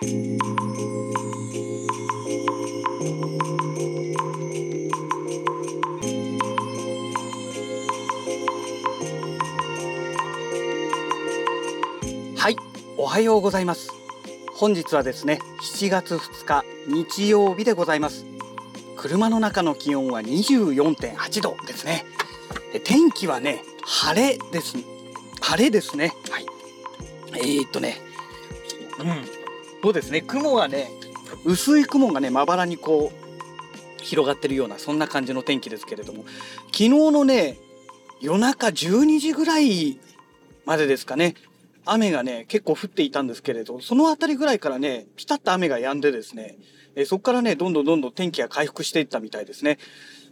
はい、おはようございます。本日はですね、7月2日日曜日でございます。車の中の気温は24.8度ですね。で天気はね、晴れです。晴れですね。はい。えー、っとね、うん、そうですね、雲がね、薄い雲がね、まばらにこう、広がってるような、そんな感じの天気ですけれども、昨日のね、夜中12時ぐらいまでですかね、雨がね、結構降っていたんですけれど、そのあたりぐらいからね、ピタッと雨が止んでですね、えそこからね、どんどんどんどん天気が回復していったみたいですね。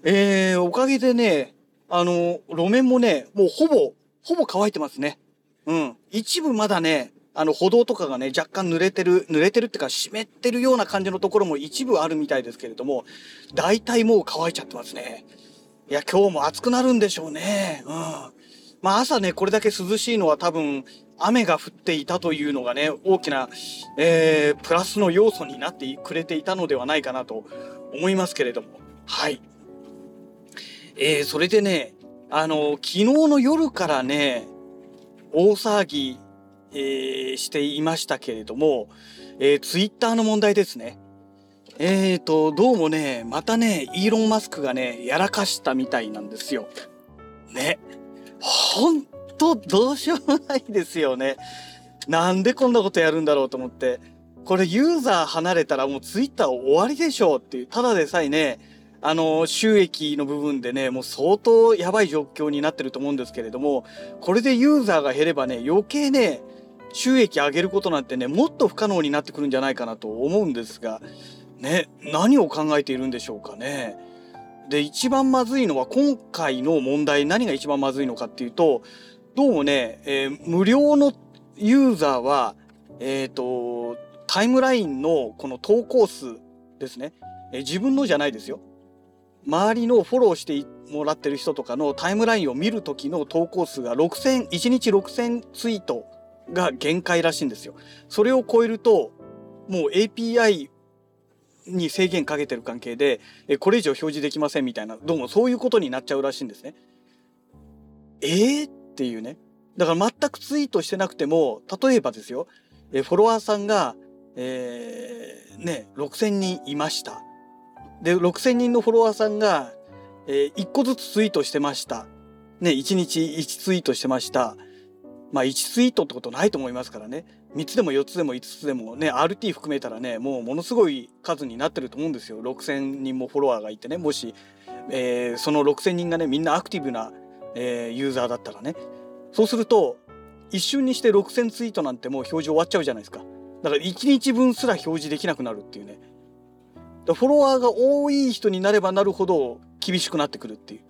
えー、おかげでね、あの、路面もね、もうほぼ、ほぼ乾いてますね。うん。一部まだね、あの、歩道とかがね、若干濡れてる、濡れてるっていうか湿ってるような感じのところも一部あるみたいですけれども、大体もう乾いちゃってますね。いや、今日も暑くなるんでしょうね。うん。まあ朝ね、これだけ涼しいのは多分、雨が降っていたというのがね、大きな、えー、プラスの要素になってくれていたのではないかなと思いますけれども。はい。えー、それでね、あの、昨日の夜からね、大騒ぎ、えーしていましたけれども、えー、ツイッターの問題ですね。えーと、どうもね、またね、イーロン・マスクがね、やらかしたみたいなんですよ。ね。ほんと、どうしようもないですよね。なんでこんなことやるんだろうと思って。これユーザー離れたらもうツイッター終わりでしょうっていう。ただでさえね、あの、収益の部分でね、もう相当やばい状況になってると思うんですけれども、これでユーザーが減ればね、余計ね、収益上げることなんてね、もっと不可能になってくるんじゃないかなと思うんですが、ね、何を考えているんでしょうかね。で、一番まずいのは今回の問題、何が一番まずいのかっていうと、どうもね、えー無料のユーザーは、えっ、と、タイムラインのこの投稿数ですね。えー自分のじゃないですよ。周りのフォローしてもらってる人とかのタイムラインを見る時の投稿数が6000、1日6000ツイートが限界らしいんですよ。それを超えると、もう API に制限かけてる関係で、えこれ以上表示できませんみたいな、どうもそういうことになっちゃうらしいんですね。えーっていうね。だから全くツイートしてなくても、例えばですよ、えフォロワーさんが、えーね、6000人いました。で、6000人のフォロワーさんが、え1個ずつツイートしてました。ね、1日1ツイートしてました。まあ1ツイートってことないと思いますからね。3つでも4つでも5つでもね、RT 含めたらね、もうものすごい数になってると思うんですよ。6000人もフォロワーがいてね、もし、えーその6000人がね、みんなアクティブな、えーユーザーだったらね。そうすると、一瞬にして6000ツイートなんてもう表示終わっちゃうじゃないですか。だから1日分すら表示できなくなるっていうね。フォロワーが多い人になればなるほど厳しくなってくるっていう。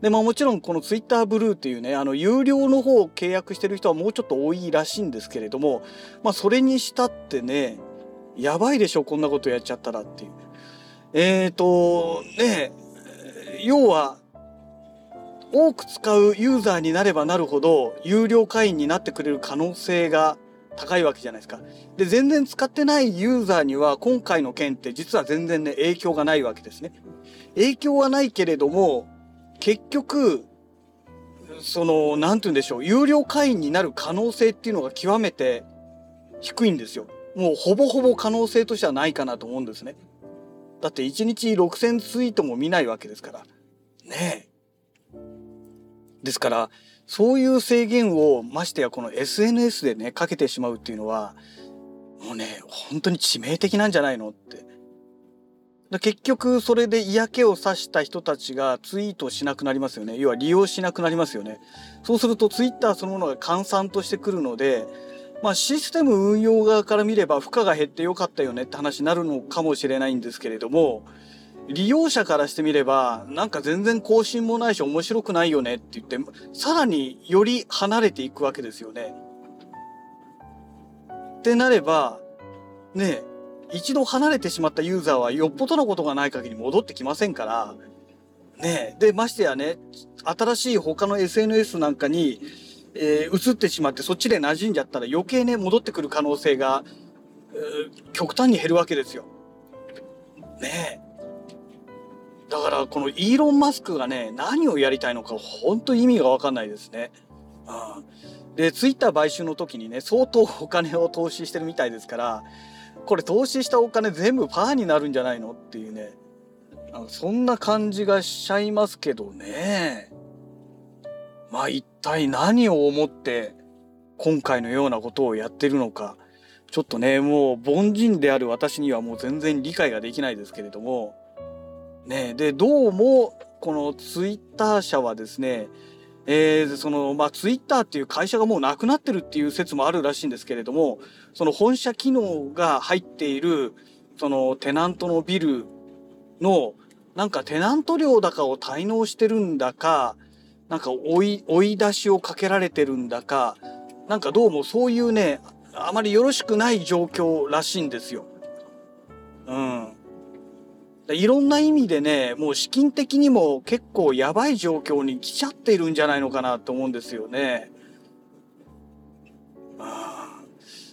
で、まあもちろんこのツイッターブルーっていうね、あの有料の方を契約してる人はもうちょっと多いらしいんですけれども、まあそれにしたってね、やばいでしょ、こんなことやっちゃったらっていう。えーと、ね、要は、多く使うユーザーになればなるほど、有料会員になってくれる可能性が高いわけじゃないですか。で、全然使ってないユーザーには、今回の件って実は全然ね、影響がないわけですね。影響はないけれども、結局、その、なんて言うんでしょう、有料会員になる可能性っていうのが極めて低いんですよ。もうほぼほぼ可能性としてはないかなと思うんですね。だって1日6000ツイートも見ないわけですから。ねえ。ですから、そういう制限をましてやこの SNS でね、かけてしまうっていうのは、もうね、本当に致命的なんじゃないのって。結局それで嫌気をさした人たちがツイートしなくなりますよね。要は利用しなくなりますよね。そうするとツイッターそのものが閑散としてくるので、まあシステム運用側から見れば負荷が減ってよかったよねって話になるのかもしれないんですけれども、利用者からしてみれば、なんか全然更新もないし面白くないよねって言って、さらにより離れていくわけですよね。ってなれば、ねえ、一度離れてしまったユーザーはよっぽどのことがない限り戻ってきませんから、ね、で、ましてやね、新しい他の SNS なんかに、えー移ってしまってそっちで馴染んじゃったら余計ね、戻ってくる可能性が極端に減るわけですよ。ねえ。だからこのイーロン・マスクがね何をやりたいのか本当意味が分かんないですね。うん、でツイッター買収の時にね相当お金を投資してるみたいですからこれ投資したお金全部パーになるんじゃないのっていうね。そんな感じがしちゃいますけどね。まあ一体何を思って今回のようなことをやってるのか。ちょっとねもう凡人である私にはもう全然理解ができないですけれども。ねでどうもこのツイッター社はですねえー、そのまあツイッターっていう会社がもうなくなってるっていう説もあるらしいんですけれどもその本社機能が入っているそのテナントのビルのなんかテナント料だかを滞納してるんだかなんか追い追い出しをかけられてるんだかなんかどうもそういうねあまりよろしくない状況らしいんですよ。うん。いろんな意味でね、もう資金的にも結構やばい状況に来ちゃっているんじゃないのかなと思うんですよね。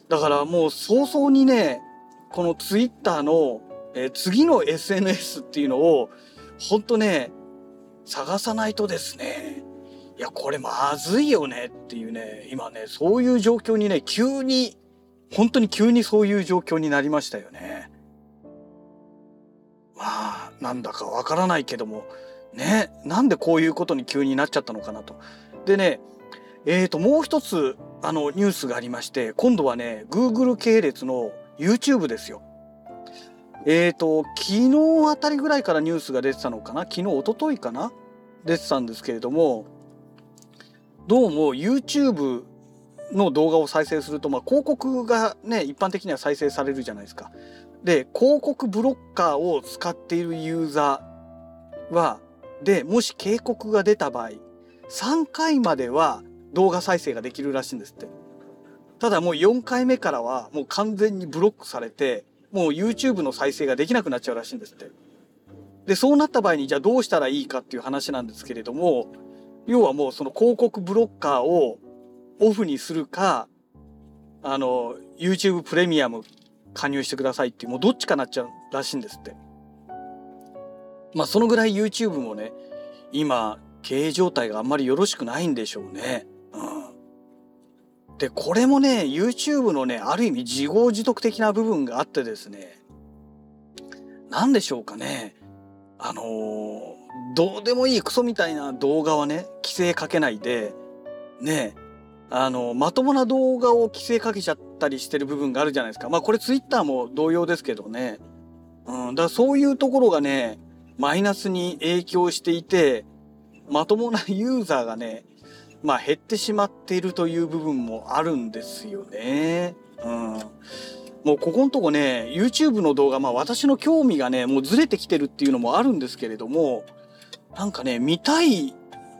だからもう早々にね、このツイッターの、え、次の SNS っていうのを、ほんとね、探さないとですね、いや、これまずいよねっていうね、今ね、そういう状況にね、急に、本当に急にそういう状況になりましたよね。まあ、なんだかわからないけども、ね、なんでこういうことに急になっちゃったのかなと。でね、えーと、もう一つ、あの、ニュースがありまして、今度はね、Google 系列の YouTube ですよ。えーと、昨日あたりぐらいからニュースが出てたのかな？昨日、一昨日かな？出てたんですけれども、どうも YouTube の動画を再生すると、まあ、広告がね、一般的には再生されるじゃないですか。で、広告ブロッカーを使っているユーザーは、で、もし警告が出た場合、3回までは動画再生ができるらしいんですって。ただもう4回目からはもう完全にブロックされて、もう YouTube の再生ができなくなっちゃうらしいんですって。で、そうなった場合にじゃあどうしたらいいかっていう話なんですけれども、要はもうその広告ブロッカーをオフにするか、あの、YouTube プレミアム加入してくださいっていう、もうどっちかなっちゃうらしいんですって。まあそのぐらい YouTube もね、今、経営状態があんまりよろしくないんでしょうね。うん。で、これもね、YouTube のね、ある意味自業自得的な部分があってですね、何でしょうかね。あのー、どうでもいいクソみたいな動画はね、規制かけないで、ね、あの、まともな動画を規制かけちゃったりしてる部分があるじゃないですか。まあこれツイッターも同様ですけどね。うん、だからそういうところがね、マイナスに影響していて、まともなユーザーがね、まあ減ってしまっているという部分もあるんですよね。うん。もうここのとこね、YouTube の動画、まあ私の興味がね、もうずれてきてるっていうのもあるんですけれども、なんかね、見たい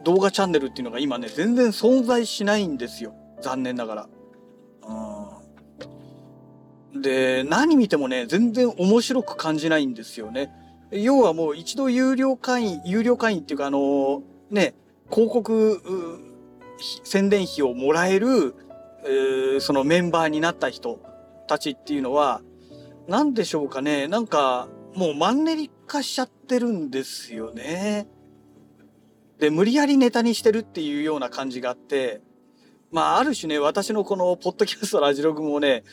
動画チャンネルっていうのが今ね、全然存在しないんですよ。残念ながら。で、何見てもね、全然面白く感じないんですよね。要はもう一度有料会員、有料会員っていうかあのね、広告、宣伝費をもらえる、えー、そのメンバーになった人たちっていうのは、何でしょうかね、なんかもうマンネリ化しちゃってるんですよね。で、無理やりネタにしてるっていうような感じがあって、まあ、ある種ね、私のこのポッドキャストラジログもね、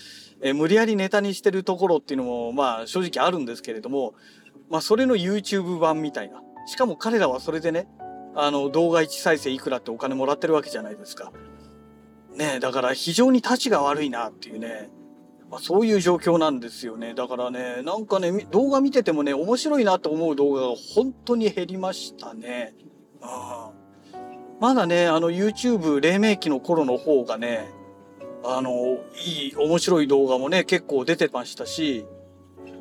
え無理やりネタにしてるところっていうのも、まあ、正直あるんですけれども、まあ、それの YouTube 版みたいな。しかも彼らはそれでね、あの、動画1再生いくらってお金もらってるわけじゃないですか。ねだから非常に立ちが悪いなっていうね、まあ、そういう状況なんですよね。だからね、なんかね、動画見ててもね、面白いなと思う動画が本当に減りましたね。うんまだね、あの YouTube 黎明期の頃の方がね、あの、いい、面白い動画もね、結構出てましたし、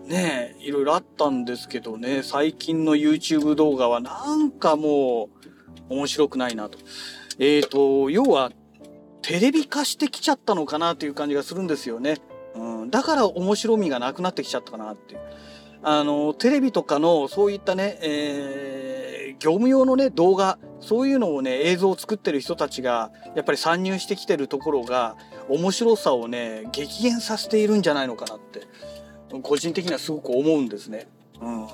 ねいろいろあったんですけどね、最近の YouTube 動画はなんかもう面白くないなと。えっ、ー、と、要はテレビ化してきちゃったのかなという感じがするんですよね。うん、だから面白みがなくなってきちゃったかなっていう。あの、テレビとかのそういったね、えー業務用のね動画そういうのをね映像を作ってる人たちがやっぱり参入してきてるところが面白さをね激減させているんじゃないのかなって個人的にはすごく思うんですね。うん、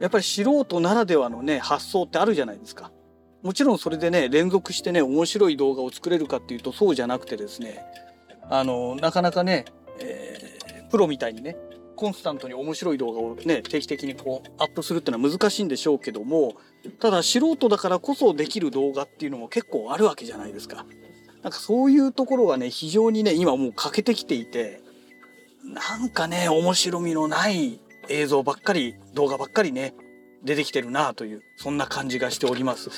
やっぱり素人ならではのね発想ってあるじゃないですか。もちろんそれでね連続してね面白い動画を作れるかっていうとそうじゃなくてですねあのなかなかね、えー、プロみたいにねコンスタントに面白い動画をね定期的にこうアップするっていうのは難しいんでしょうけどもただ素人だからこそできる動画っていうのも結構あるわけじゃないですか。なんかそういうところがね非常にね今もう欠けてきていてなんかね面白みのない映像ばっかり動画ばっかりね出てきてるなというそんな感じがしております。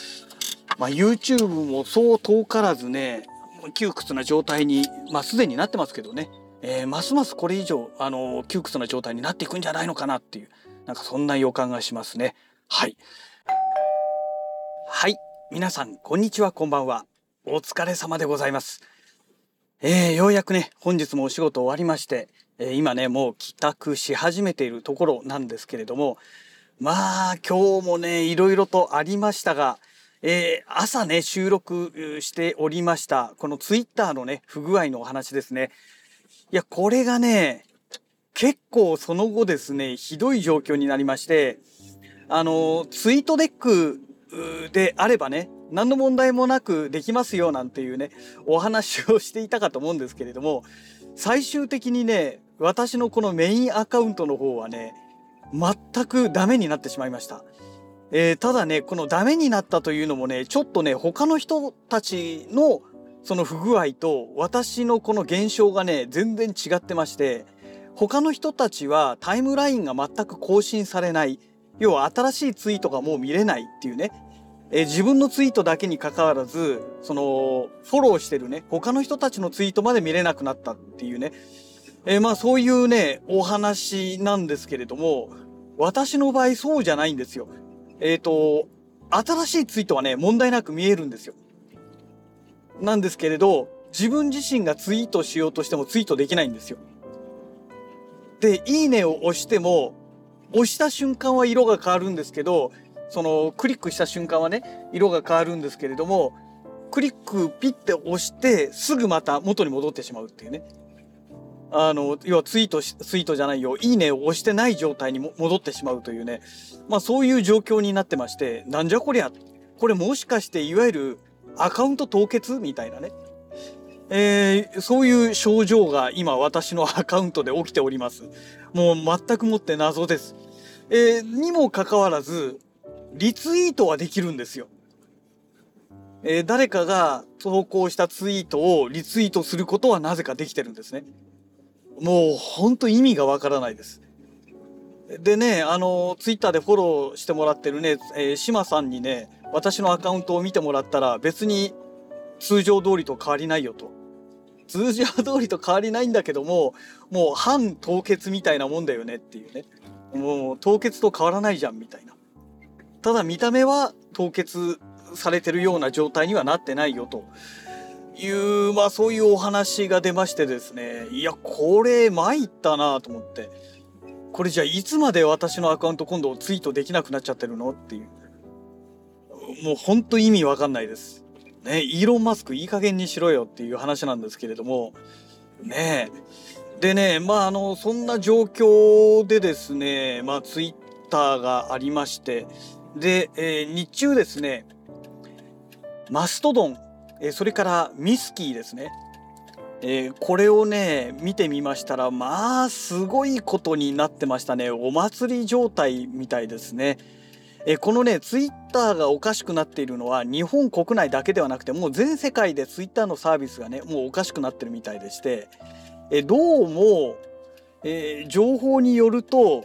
まあ、YouTube もそう遠からずね窮屈な状態に、まあ、すでになってますけどねえー、ますますこれ以上あの窮屈な状態になっていくんじゃないのかなっていうなんかそんな予感がしますね。はい。はい。皆さんこんにちは。こんばんは。お疲れ様でございます。えー、ようやくね本日もお仕事終わりまして、えー、今ねもう帰宅し始めているところなんですけれどもまあ今日もねいろいろとありましたがえー、朝ね、収録しておりました、このツイッターのね、不具合のお話ですね。いや、これがね、結構その後ですね、ひどい状況になりまして、あの、ツイートデックであればね、何の問題もなくできますよなんていうね、お話をしていたかと思うんですけれども、最終的にね、私のこのメインアカウントの方はね、全くダメになってしまいました。えー、ただね、このダメになったというのもね、ちょっとね、他の人たちのその不具合と私のこの現象がね全然違ってまして他の人たちはタイムラインが全く更新されない要は新しいツイートがもう見れないっていうねえ自分のツイートだけにかかわらずそのフォローしてるね他の人たちのツイートまで見れなくなったっていうねえまあそういうねお話なんですけれども私の場合そうじゃないんですよ。えっ、ー、と新しいツイートはね問題なく見えるんですよ。なんですけれど、自分自身がツイートしようとしてもツイートできないんですよ。で、いいねを押しても、押した瞬間は色が変わるんですけど、そのクリックした瞬間はね、色が変わるんですけれども、クリックピッて押してすぐまた元に戻ってしまうっていうね。あの、要はツイートしツイートじゃないよ、いいねを押してない状態に戻ってしまうというね。まあそういう状況になってまして、なんじゃこりゃ。これもしかしていわゆるアカウント凍結みたいなね。えー、そういう症状が今私のアカウントで起きております。もう全くもって謎です。えー、にもかかわらず、リツイートはできるんですよ。えー、誰かが投稿したツイートをリツイートすることはなぜかできてるんですね。もうほんと意味がわからないです。でね、あの、ツイッターでフォローしてもらってるね、えー、島さんにね、私のアカウントを見てもらったら別に通常通りと変わりないよと。通常通りと変わりないんだけども、もう反凍結みたいなもんだよねっていうね。もう凍結と変わらないじゃんみたいな。ただ見た目は凍結されてるような状態にはなってないよという、まあそういうお話が出ましてですね。いや、これ参ったなと思って。これじゃあいつまで私のアカウント今度ツイートできなくなっちゃってるのっていう。もうほんと意味わかんないです。ね、イーロン・マスクいい加減にしろよっていう話なんですけれども、ね。でね、まああの、そんな状況でですね、まあツイッターがありまして、で、えー、日中ですね、マストドン、えー、それからミスキーですね、えー、これをね見てみましたらまあすごいことになってましたね。お祭り状態みたいですね。えこのねツイッターがおかしくなっているのは日本国内だけではなくてもう全世界でツイッターのサービスがねもうおかしくなってるみたいでしてえどうも、えー、情報によると、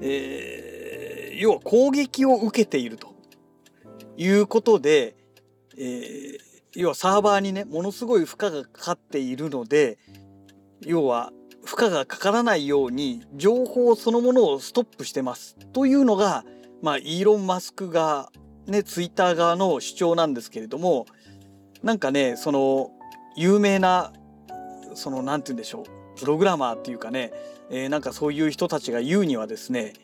えー、要は攻撃を受けているということで、えー、要はサーバーにねものすごい負荷がかかっているので要は負荷がかからないように情報そのものをストップしてますというのがまあ、イーロン・マスクが、ね、ツイッター側の主張なんですけれども、なんかね、その、有名な、その、なんて言うんでしょう、プログラマーっていうかね、えー、なんかそういう人たちが言うにはですね、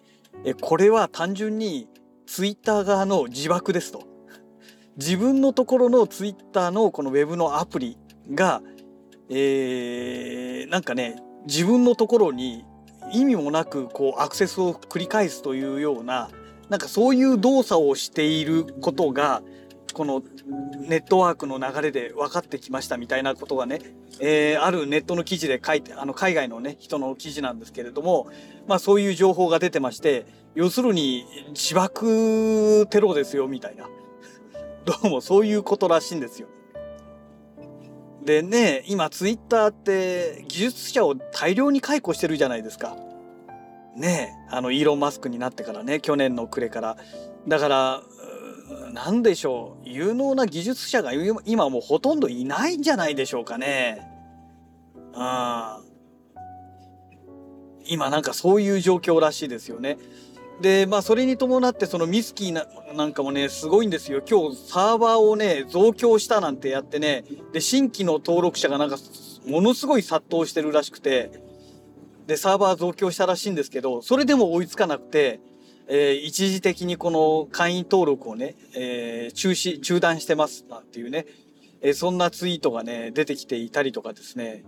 えこれは単純にツイッター側の自爆ですと。自分のところのツイッターのこのウェブのアプリが、えー、なんかね、自分のところに意味もなくこうアクセスを繰り返すというような、なんかそういう動作をしていることが、このネットワークの流れで分かってきましたみたいなことがね、えー、あるネットの記事で書いて、あの海外のね、人の記事なんですけれども、まあそういう情報が出てまして、要するに自爆テロですよみたいな。どうもそういうことらしいんですよ。でね、今ツイッターって技術者を大量に解雇してるじゃないですか。ねあのイーロン・マスクになってからね、去年の暮れから。だから、何でしょう有能な技術者が今もうほとんどいないんじゃないでしょうかね。うん。今なんかそういう状況らしいですよね。で、まあそれに伴ってそのミスキーななんかもね、すごいんですよ。今日サーバーをね、増強したなんてやってね、で、新規の登録者がなんかものすごい殺到してるらしくて、で、サーバー増強したらしいんですけど、それでも追いつかなくて、えー、一時的にこの会員登録をね、えー、中止、中断してますなんていうね、えー、そんなツイートがね、出てきていたりとかですね。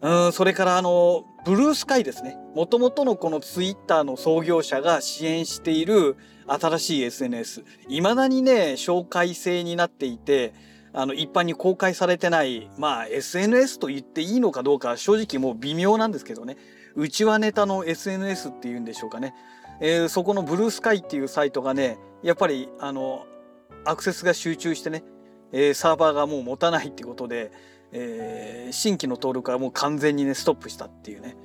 うん、それからあの、ブルースカイですね。もともとのこのツイッターの創業者が支援している新しい SNS。未だにね、紹介制になっていて、あの、一般に公開されてない、まあ、SNS と言っていいのかどうか正直もう微妙なんですけどね。内輪ネタの SNS っていうんでしょうかね。えー、そこのブルースカイっていうサイトがねやっぱりあのアクセスが集中してね、えー、サーバーがもう持たないってことで、えー、新規の登録がもう完全にねストップしたっていうね、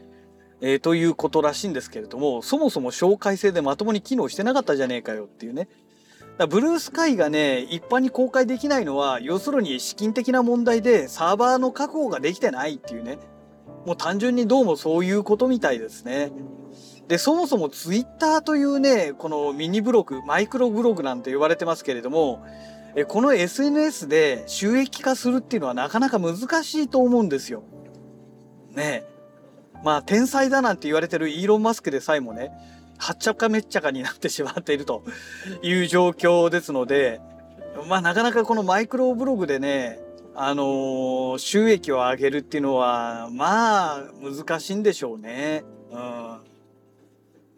えー、ということらしいんですけれどもそもそも紹介制でまともに機能してなかったじゃねえかよっていうねだブルースカイがね一般に公開できないのは要するに資金的な問題でサーバーの確保ができてないっていうねもう単純にどうもそういうことみたいですね。で、そもそもツイッターというね、このミニブログ、マイクロブログなんて言われてますけれども、この SNS で収益化するっていうのはなかなか難しいと思うんですよ。ねえまあ、天才だなんて言われてるイーロン・マスクでさえもね、はっちゃかめっちゃかになってしまっているという状況ですので、まあ、なかなかこのマイクロブログでね、あのー、収益を上げるっていうのは、まあ、難しいんでしょうね。うん。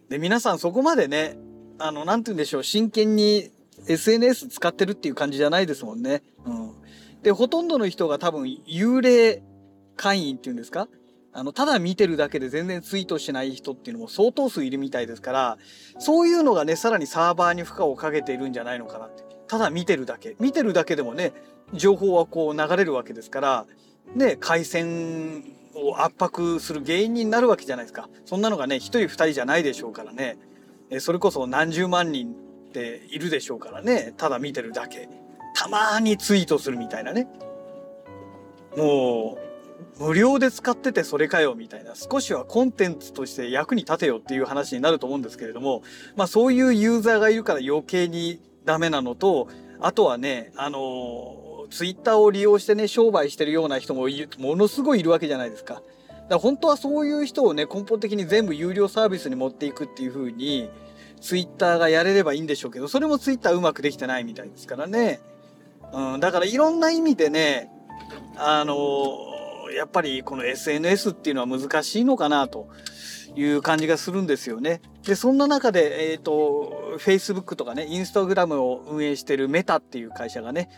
で、皆さんそこまでね、あの、なんて言うんでしょう、真剣に SNS 使ってるっていう感じじゃないですもんね。うん。で、ほとんどの人が多分幽霊会員っていうんですか？あの、ただ見てるだけで全然ツイートしない人っていうのも相当数いるみたいですから、そういうのがね、さらにサーバーに負荷をかけているんじゃないのかなって。ただ見てるだけ。見てるだけでもね、情報はこう流れるわけですから、ね、回線を圧迫する原因になるわけじゃないですか。そんなのがね、一人二人じゃないでしょうからね。それこそ何十万人っているでしょうからね。ただ見てるだけ。たまにツイートするみたいなね。もう、無料で使っててそれかよみたいな。少しはコンテンツとして役に立てよっていう話になると思うんですけれども、まあそういうユーザーがいるから余計にダメなのと、あとはね、あのーツイッターを利用してね、商売してるような人もものすごいいるわけじゃないですか。だから本当はそういう人をね、根本的に全部有料サービスに持っていくっていう風に、ツイッターがやれればいいんでしょうけど、それもツイッターうまくできてないみたいですからね。うん、だからいろんな意味でね、あの、やっぱりこの SNS っていうのは難しいのかなという感じがするんですよね。で、そんな中で、えっ、ー、と、Facebook とかね、Instagram を運営してるメタっていう会社がね、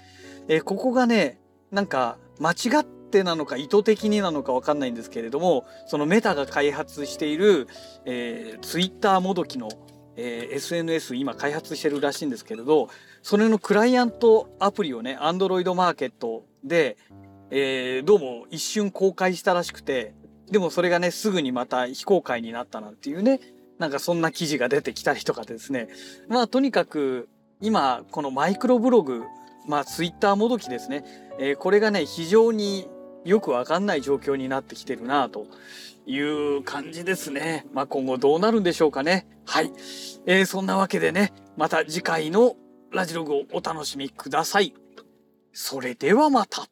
えー、ここがね、なんか間違ってなのか意図的になのかわかんないんですけれども、そのメタが開発している、えー、ツイッターもどきの、えー、SNS 今開発してるらしいんですけれど、それのクライアントアプリをね、Android マーケットで、えー、どうも一瞬公開したらしくて、でもそれがね、すぐにまた非公開になったなんていうね、なんかそんな記事が出てきたりとかですね。まあとにかく今このマイクロブログまあツイッターもどきですね、えー、これがね非常によくわかんない状況になってきてるなという感じですね。まあ今後どうなるんでしょうかね。はい。えー、そんなわけでね、また次回のラジログをお楽しみください。それではまた。